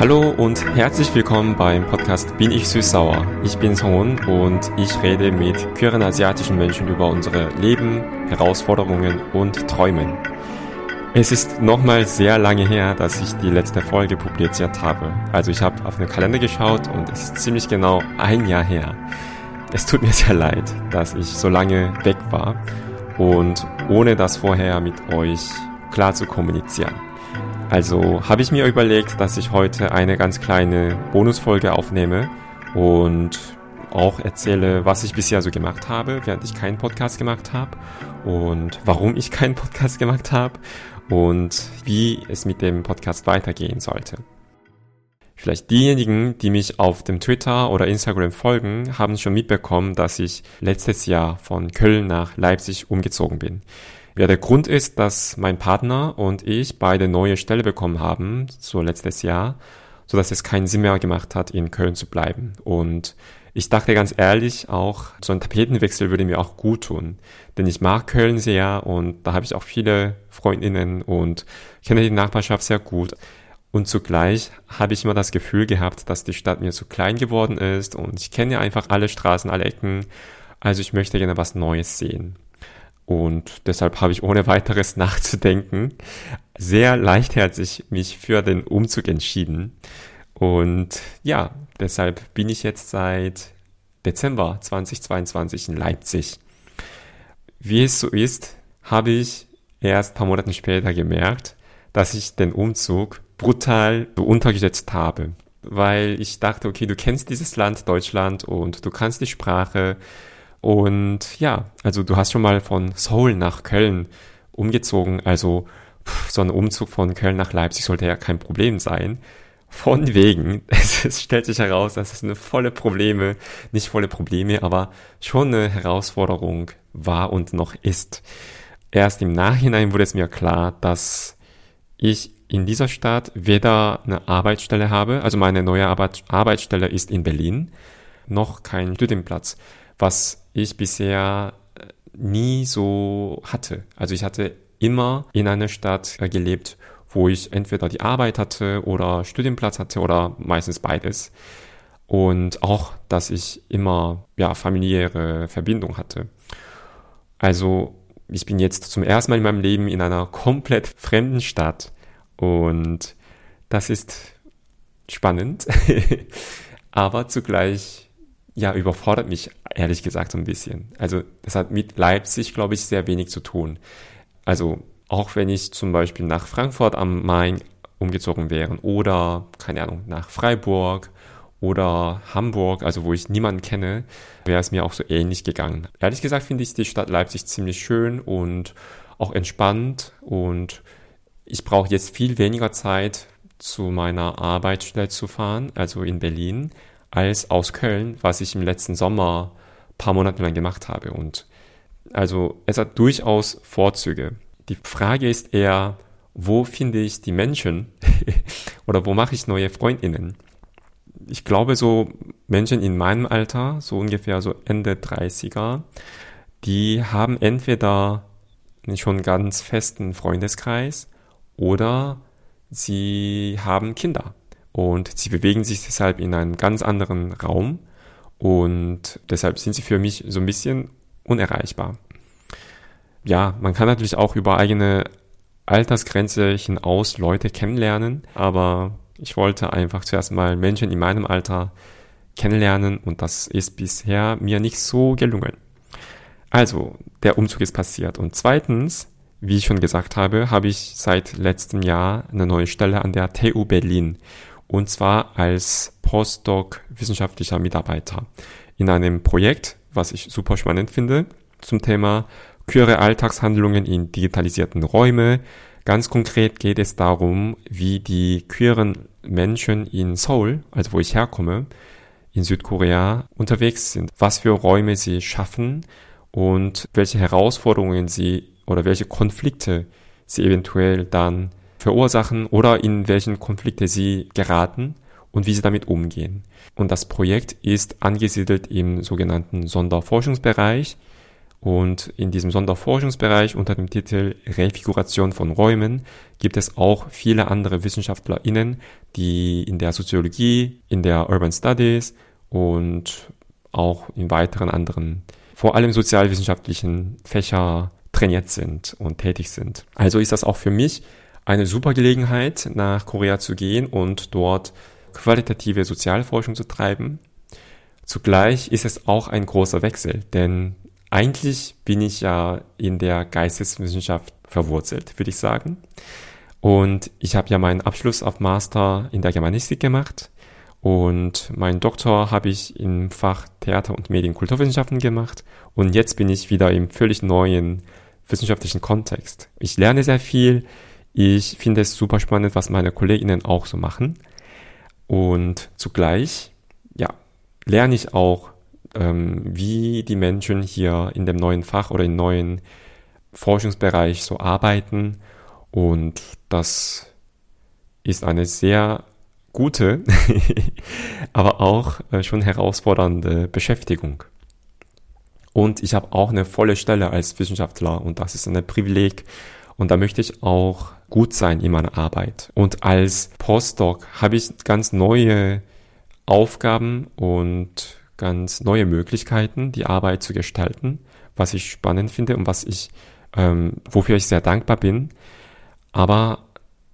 Hallo und herzlich willkommen beim Podcast Bin ich süß-sauer. Ich bin Song und ich rede mit queeren asiatischen Menschen über unsere Leben, Herausforderungen und Träumen. Es ist nochmal sehr lange her, dass ich die letzte Folge publiziert habe. Also ich habe auf den Kalender geschaut und es ist ziemlich genau ein Jahr her. Es tut mir sehr leid, dass ich so lange weg war und ohne das vorher mit euch klar zu kommunizieren. Also habe ich mir überlegt, dass ich heute eine ganz kleine Bonusfolge aufnehme und auch erzähle, was ich bisher so gemacht habe, während ich keinen Podcast gemacht habe und warum ich keinen Podcast gemacht habe und wie es mit dem Podcast weitergehen sollte. Vielleicht diejenigen, die mich auf dem Twitter oder Instagram folgen, haben schon mitbekommen, dass ich letztes Jahr von Köln nach Leipzig umgezogen bin. Ja, der Grund ist, dass mein Partner und ich beide neue Stelle bekommen haben, so letztes Jahr, so dass es keinen Sinn mehr gemacht hat, in Köln zu bleiben. Und ich dachte ganz ehrlich auch, so ein Tapetenwechsel würde mir auch gut tun. Denn ich mag Köln sehr und da habe ich auch viele Freundinnen und kenne die Nachbarschaft sehr gut. Und zugleich habe ich immer das Gefühl gehabt, dass die Stadt mir zu klein geworden ist und ich kenne einfach alle Straßen, alle Ecken. Also ich möchte gerne was Neues sehen. Und deshalb habe ich ohne weiteres nachzudenken sehr leichtherzig mich für den Umzug entschieden. Und ja, deshalb bin ich jetzt seit Dezember 2022 in Leipzig. Wie es so ist, habe ich erst paar Monate später gemerkt, dass ich den Umzug brutal untergesetzt habe. Weil ich dachte, okay, du kennst dieses Land, Deutschland, und du kannst die Sprache, und ja, also du hast schon mal von Seoul nach Köln umgezogen. Also so ein Umzug von Köln nach Leipzig sollte ja kein Problem sein. Von wegen, es stellt sich heraus, dass es eine volle Probleme, nicht volle Probleme, aber schon eine Herausforderung war und noch ist. Erst im Nachhinein wurde es mir klar, dass ich in dieser Stadt weder eine Arbeitsstelle habe, also meine neue Arbeit, Arbeitsstelle ist in Berlin, noch keinen Studienplatz was ich bisher äh, nie so hatte. Also ich hatte immer in einer Stadt äh, gelebt, wo ich entweder die Arbeit hatte oder Studienplatz hatte oder meistens beides. Und auch, dass ich immer ja, familiäre Verbindung hatte. Also ich bin jetzt zum ersten Mal in meinem Leben in einer komplett fremden Stadt und das ist spannend, aber zugleich ja, überfordert mich ehrlich gesagt so ein bisschen. Also das hat mit Leipzig, glaube ich, sehr wenig zu tun. Also auch wenn ich zum Beispiel nach Frankfurt am Main umgezogen wäre oder, keine Ahnung, nach Freiburg oder Hamburg, also wo ich niemanden kenne, wäre es mir auch so ähnlich gegangen. Ehrlich gesagt finde ich die Stadt Leipzig ziemlich schön und auch entspannt und ich brauche jetzt viel weniger Zeit zu meiner Arbeitsstelle zu fahren, also in Berlin, als aus Köln, was ich im letzten Sommer paar Monate lang gemacht habe. Und also es hat durchaus Vorzüge. Die Frage ist eher, wo finde ich die Menschen oder wo mache ich neue Freundinnen? Ich glaube, so Menschen in meinem Alter, so ungefähr so Ende 30er, die haben entweder schon ganz festen Freundeskreis oder sie haben Kinder. Und sie bewegen sich deshalb in einem ganz anderen Raum und deshalb sind sie für mich so ein bisschen unerreichbar. Ja, man kann natürlich auch über eigene Altersgrenze hinaus Leute kennenlernen, aber ich wollte einfach zuerst mal Menschen in meinem Alter kennenlernen und das ist bisher mir nicht so gelungen. Also, der Umzug ist passiert. Und zweitens, wie ich schon gesagt habe, habe ich seit letztem Jahr eine neue Stelle an der TU Berlin und zwar als Postdoc wissenschaftlicher Mitarbeiter in einem Projekt, was ich super spannend finde, zum Thema queere Alltagshandlungen in digitalisierten Räume. Ganz konkret geht es darum, wie die queeren Menschen in Seoul, also wo ich herkomme, in Südkorea unterwegs sind, was für Räume sie schaffen und welche Herausforderungen sie oder welche Konflikte sie eventuell dann verursachen oder in welchen Konflikte sie geraten und wie sie damit umgehen. Und das Projekt ist angesiedelt im sogenannten Sonderforschungsbereich Und in diesem Sonderforschungsbereich unter dem Titel Refiguration von Räumen gibt es auch viele andere WissenschaftlerInnen, die in der Soziologie, in der Urban Studies und auch in weiteren anderen, vor allem sozialwissenschaftlichen Fächer trainiert sind und tätig sind. Also ist das auch für mich eine super Gelegenheit, nach Korea zu gehen und dort qualitative Sozialforschung zu treiben. Zugleich ist es auch ein großer Wechsel, denn eigentlich bin ich ja in der Geisteswissenschaft verwurzelt, würde ich sagen. Und ich habe ja meinen Abschluss auf Master in der Germanistik gemacht und meinen Doktor habe ich im Fach Theater und Medienkulturwissenschaften gemacht und jetzt bin ich wieder im völlig neuen wissenschaftlichen Kontext. Ich lerne sehr viel, ich finde es super spannend, was meine Kolleginnen auch so machen und zugleich, ja, lerne ich auch ähm, wie die Menschen hier in dem neuen Fach oder im neuen Forschungsbereich so arbeiten. Und das ist eine sehr gute, aber auch äh, schon herausfordernde Beschäftigung. Und ich habe auch eine volle Stelle als Wissenschaftler und das ist ein Privileg. Und da möchte ich auch gut sein in meiner Arbeit. Und als Postdoc habe ich ganz neue Aufgaben und ganz neue Möglichkeiten, die Arbeit zu gestalten, was ich spannend finde und was ich, ähm, wofür ich sehr dankbar bin. Aber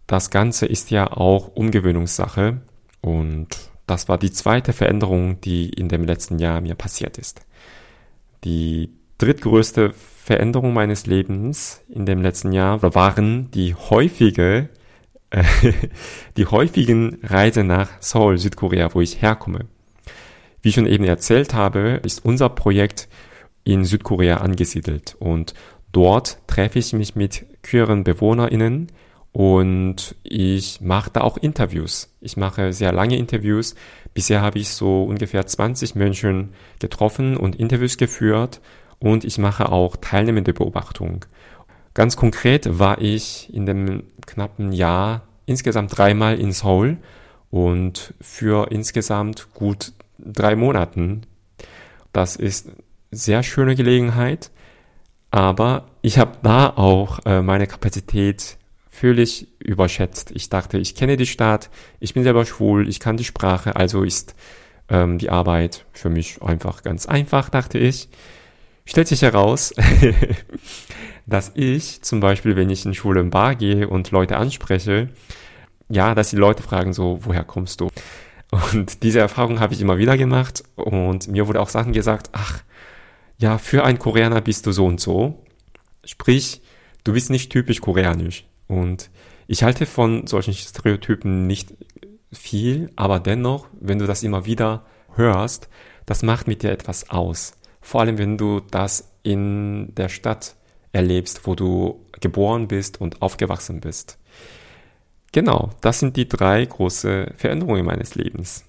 das Ganze ist ja auch Umgewöhnungssache und das war die zweite Veränderung, die in dem letzten Jahr mir passiert ist. Die drittgrößte Veränderung meines Lebens in dem letzten Jahr waren die häufige, äh, die häufigen Reise nach Seoul, Südkorea, wo ich herkomme. Wie ich schon eben erzählt habe, ist unser Projekt in Südkorea angesiedelt und dort treffe ich mich mit queeren BewohnerInnen und ich mache da auch Interviews. Ich mache sehr lange Interviews. Bisher habe ich so ungefähr 20 Menschen getroffen und Interviews geführt und ich mache auch teilnehmende Beobachtung. Ganz konkret war ich in dem knappen Jahr insgesamt dreimal in Seoul und für insgesamt gut drei Monaten. Das ist sehr schöne Gelegenheit, aber ich habe da auch äh, meine Kapazität völlig überschätzt. Ich dachte, ich kenne die Stadt, ich bin selber schwul, ich kann die Sprache, also ist ähm, die Arbeit für mich einfach ganz einfach, dachte ich. Stellt sich heraus, dass ich zum Beispiel, wenn ich in Schule im Bar gehe und Leute anspreche, ja, dass die Leute fragen so, woher kommst du? Und diese Erfahrung habe ich immer wieder gemacht und mir wurde auch Sachen gesagt, ach, ja, für einen Koreaner bist du so und so. Sprich, du bist nicht typisch koreanisch. Und ich halte von solchen Stereotypen nicht viel, aber dennoch, wenn du das immer wieder hörst, das macht mit dir etwas aus. Vor allem, wenn du das in der Stadt erlebst, wo du geboren bist und aufgewachsen bist. Genau, das sind die drei große Veränderungen meines Lebens.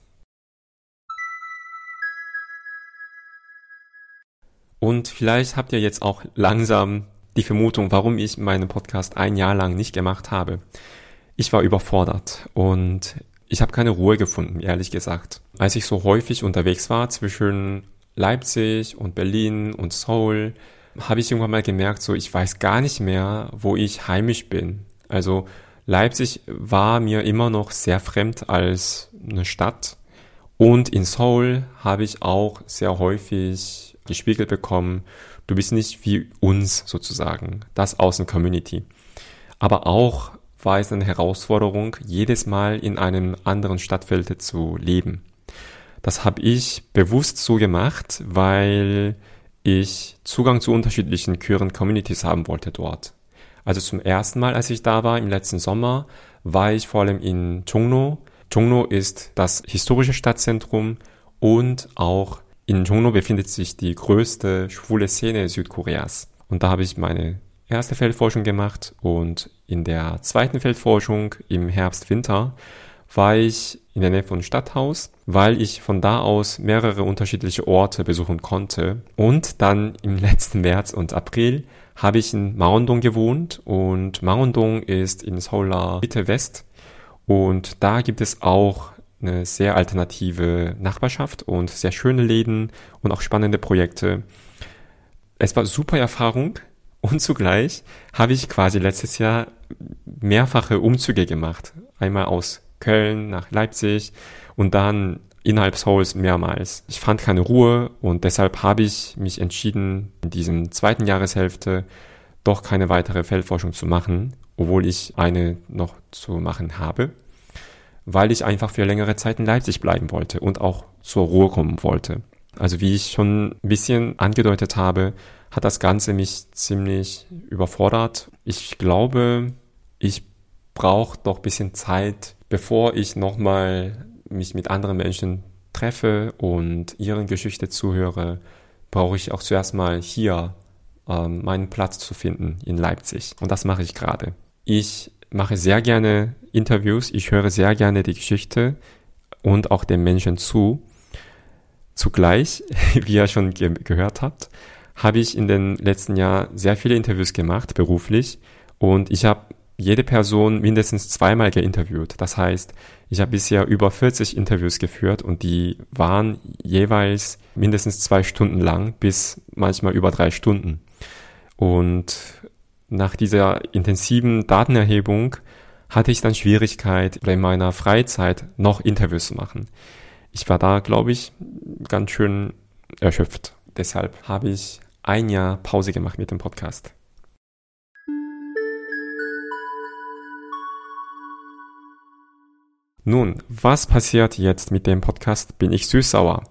Und vielleicht habt ihr jetzt auch langsam die Vermutung, warum ich meinen Podcast ein Jahr lang nicht gemacht habe. Ich war überfordert und ich habe keine Ruhe gefunden, ehrlich gesagt. Als ich so häufig unterwegs war zwischen Leipzig und Berlin und Seoul, habe ich irgendwann mal gemerkt, so ich weiß gar nicht mehr, wo ich heimisch bin. Also Leipzig war mir immer noch sehr fremd als eine Stadt. Und in Seoul habe ich auch sehr häufig gespiegelt bekommen, du bist nicht wie uns sozusagen, das Außen-Community. Aber auch war es eine Herausforderung, jedes Mal in einem anderen Stadtfeld zu leben. Das habe ich bewusst so gemacht, weil ich Zugang zu unterschiedlichen queeren Communities haben wollte dort. Also zum ersten Mal, als ich da war, im letzten Sommer, war ich vor allem in Chongno. Chongno ist das historische Stadtzentrum und auch in Chongno befindet sich die größte schwule Szene Südkoreas. Und da habe ich meine erste Feldforschung gemacht und in der zweiten Feldforschung im Herbst, Winter war ich in der Nähe von Stadthaus, weil ich von da aus mehrere unterschiedliche Orte besuchen konnte. Und dann im letzten März und April habe ich in Maondong gewohnt und Maondong ist in Seoul Mitte West und da gibt es auch eine sehr alternative Nachbarschaft und sehr schöne Läden und auch spannende Projekte. es war super Erfahrung und zugleich habe ich quasi letztes Jahr mehrfache Umzüge gemacht. Einmal aus Köln nach Leipzig und dann innerhalb Souls mehrmals. Ich fand keine Ruhe und deshalb habe ich mich entschieden, in diesem zweiten Jahreshälfte doch keine weitere Feldforschung zu machen, obwohl ich eine noch zu machen habe, weil ich einfach für längere Zeit in Leipzig bleiben wollte und auch zur Ruhe kommen wollte. Also wie ich schon ein bisschen angedeutet habe, hat das Ganze mich ziemlich überfordert. Ich glaube, ich brauche doch ein bisschen Zeit, bevor ich nochmal mich mit anderen Menschen treffe und ihren Geschichte zuhöre, brauche ich auch zuerst mal hier ähm, meinen Platz zu finden in Leipzig. Und das mache ich gerade. Ich mache sehr gerne Interviews, ich höre sehr gerne die Geschichte und auch den Menschen zu. Zugleich, wie ihr schon ge gehört habt, habe ich in den letzten Jahren sehr viele Interviews gemacht, beruflich. Und ich habe jede Person mindestens zweimal geinterviewt. Das heißt, ich habe bisher über 40 Interviews geführt und die waren jeweils mindestens zwei Stunden lang bis manchmal über drei Stunden. Und nach dieser intensiven Datenerhebung hatte ich dann Schwierigkeit, in meiner Freizeit noch Interviews zu machen. Ich war da, glaube ich, ganz schön erschöpft. Deshalb habe ich ein Jahr Pause gemacht mit dem Podcast. Nun, was passiert jetzt mit dem Podcast Bin ich süß-sauer?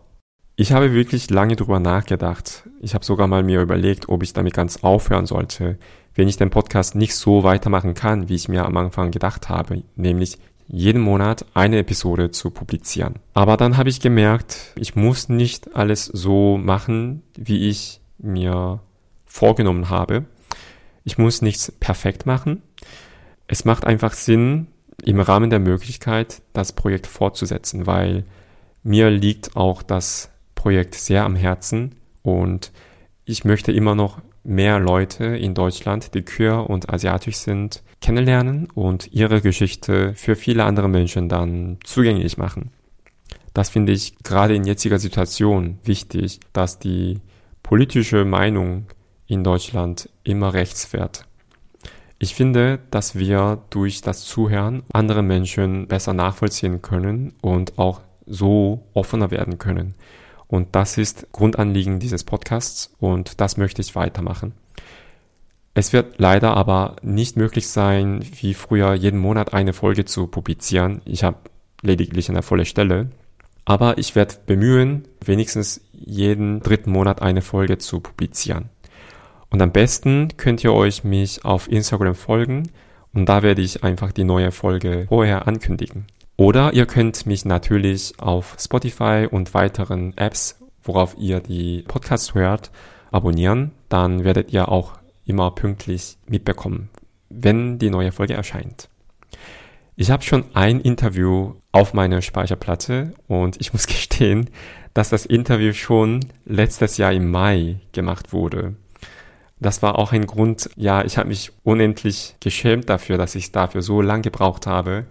Ich habe wirklich lange drüber nachgedacht. Ich habe sogar mal mir überlegt, ob ich damit ganz aufhören sollte, wenn ich den Podcast nicht so weitermachen kann, wie ich mir am Anfang gedacht habe, nämlich jeden Monat eine Episode zu publizieren. Aber dann habe ich gemerkt, ich muss nicht alles so machen, wie ich mir vorgenommen habe. Ich muss nichts perfekt machen. Es macht einfach Sinn, im Rahmen der Möglichkeit, das Projekt fortzusetzen, weil mir liegt auch das Projekt sehr am Herzen und ich möchte immer noch mehr Leute in Deutschland, die queer und asiatisch sind, kennenlernen und ihre Geschichte für viele andere Menschen dann zugänglich machen. Das finde ich gerade in jetziger Situation wichtig, dass die politische Meinung in Deutschland immer rechts fährt. Ich finde, dass wir durch das Zuhören andere Menschen besser nachvollziehen können und auch so offener werden können. Und das ist Grundanliegen dieses Podcasts und das möchte ich weitermachen. Es wird leider aber nicht möglich sein, wie früher jeden Monat eine Folge zu publizieren. Ich habe lediglich eine volle Stelle. Aber ich werde bemühen, wenigstens jeden dritten Monat eine Folge zu publizieren. Und am besten könnt ihr euch mich auf Instagram folgen und da werde ich einfach die neue Folge vorher ankündigen. Oder ihr könnt mich natürlich auf Spotify und weiteren Apps, worauf ihr die Podcasts hört, abonnieren. Dann werdet ihr auch immer pünktlich mitbekommen, wenn die neue Folge erscheint. Ich habe schon ein Interview auf meiner Speicherplatte und ich muss gestehen, dass das Interview schon letztes Jahr im Mai gemacht wurde. Das war auch ein Grund, ja, ich habe mich unendlich geschämt dafür, dass ich dafür so lange gebraucht habe.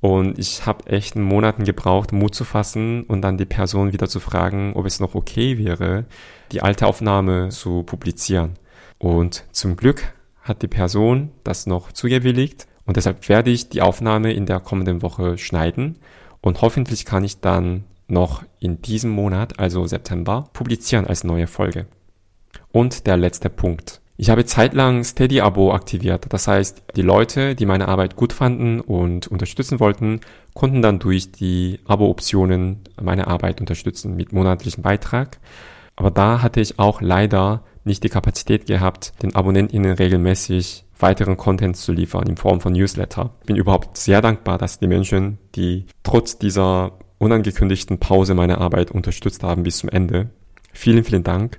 Und ich habe echt einen Monaten gebraucht, Mut zu fassen und dann die Person wieder zu fragen, ob es noch okay wäre, die alte Aufnahme zu publizieren. Und zum Glück hat die Person das noch zugewilligt und deshalb werde ich die Aufnahme in der kommenden Woche schneiden und hoffentlich kann ich dann noch in diesem Monat, also September, publizieren als neue Folge. Und der letzte Punkt. Ich habe zeitlang Steady-Abo aktiviert. Das heißt, die Leute, die meine Arbeit gut fanden und unterstützen wollten, konnten dann durch die Abo-Optionen meine Arbeit unterstützen mit monatlichem Beitrag. Aber da hatte ich auch leider nicht die Kapazität gehabt, den AbonnentInnen regelmäßig weiteren Content zu liefern in Form von Newsletter. Bin überhaupt sehr dankbar, dass die Menschen, die trotz dieser unangekündigten Pause meine Arbeit unterstützt haben bis zum Ende. Vielen, vielen Dank.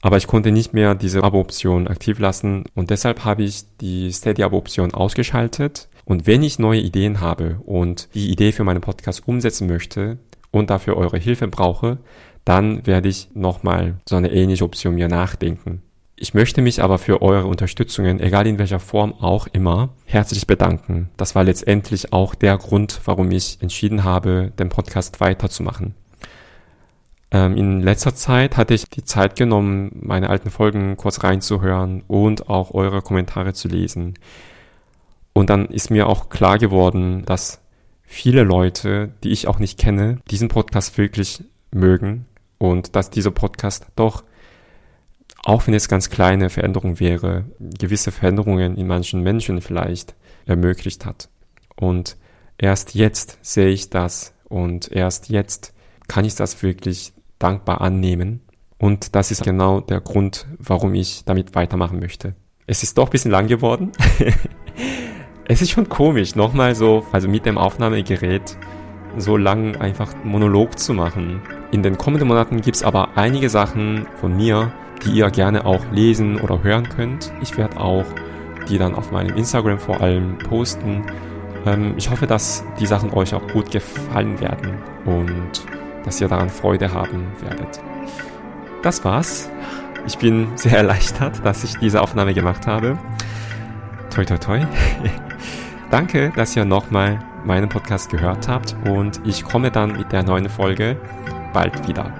Aber ich konnte nicht mehr diese Abo-Option aktiv lassen und deshalb habe ich die Steady-Abo-Option ausgeschaltet. Und wenn ich neue Ideen habe und die Idee für meinen Podcast umsetzen möchte und dafür eure Hilfe brauche, dann werde ich nochmal so eine ähnliche Option mir nachdenken. Ich möchte mich aber für eure Unterstützungen, egal in welcher Form auch immer, herzlich bedanken. Das war letztendlich auch der Grund, warum ich entschieden habe, den Podcast weiterzumachen. Ähm, in letzter Zeit hatte ich die Zeit genommen, meine alten Folgen kurz reinzuhören und auch eure Kommentare zu lesen. Und dann ist mir auch klar geworden, dass viele Leute, die ich auch nicht kenne, diesen Podcast wirklich mögen und dass dieser Podcast doch, auch wenn es ganz kleine Veränderungen wäre, gewisse Veränderungen in manchen Menschen vielleicht ermöglicht hat. Und erst jetzt sehe ich das und erst jetzt kann ich das wirklich dankbar annehmen. Und das ist genau der Grund, warum ich damit weitermachen möchte. Es ist doch ein bisschen lang geworden. es ist schon komisch, nochmal so, also mit dem Aufnahmegerät so lang einfach Monolog zu machen. In den kommenden Monaten gibt's aber einige Sachen von mir, die ihr gerne auch lesen oder hören könnt. Ich werde auch die dann auf meinem Instagram vor allem posten. Ähm, ich hoffe, dass die Sachen euch auch gut gefallen werden und dass ihr daran Freude haben werdet. Das war's. Ich bin sehr erleichtert, dass ich diese Aufnahme gemacht habe. Toi, toi, toi. Danke, dass ihr nochmal meinen Podcast gehört habt und ich komme dann mit der neuen Folge bald wieder.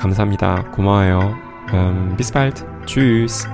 감사합니다. 고마워요. Ähm, bis bald. Tschüss.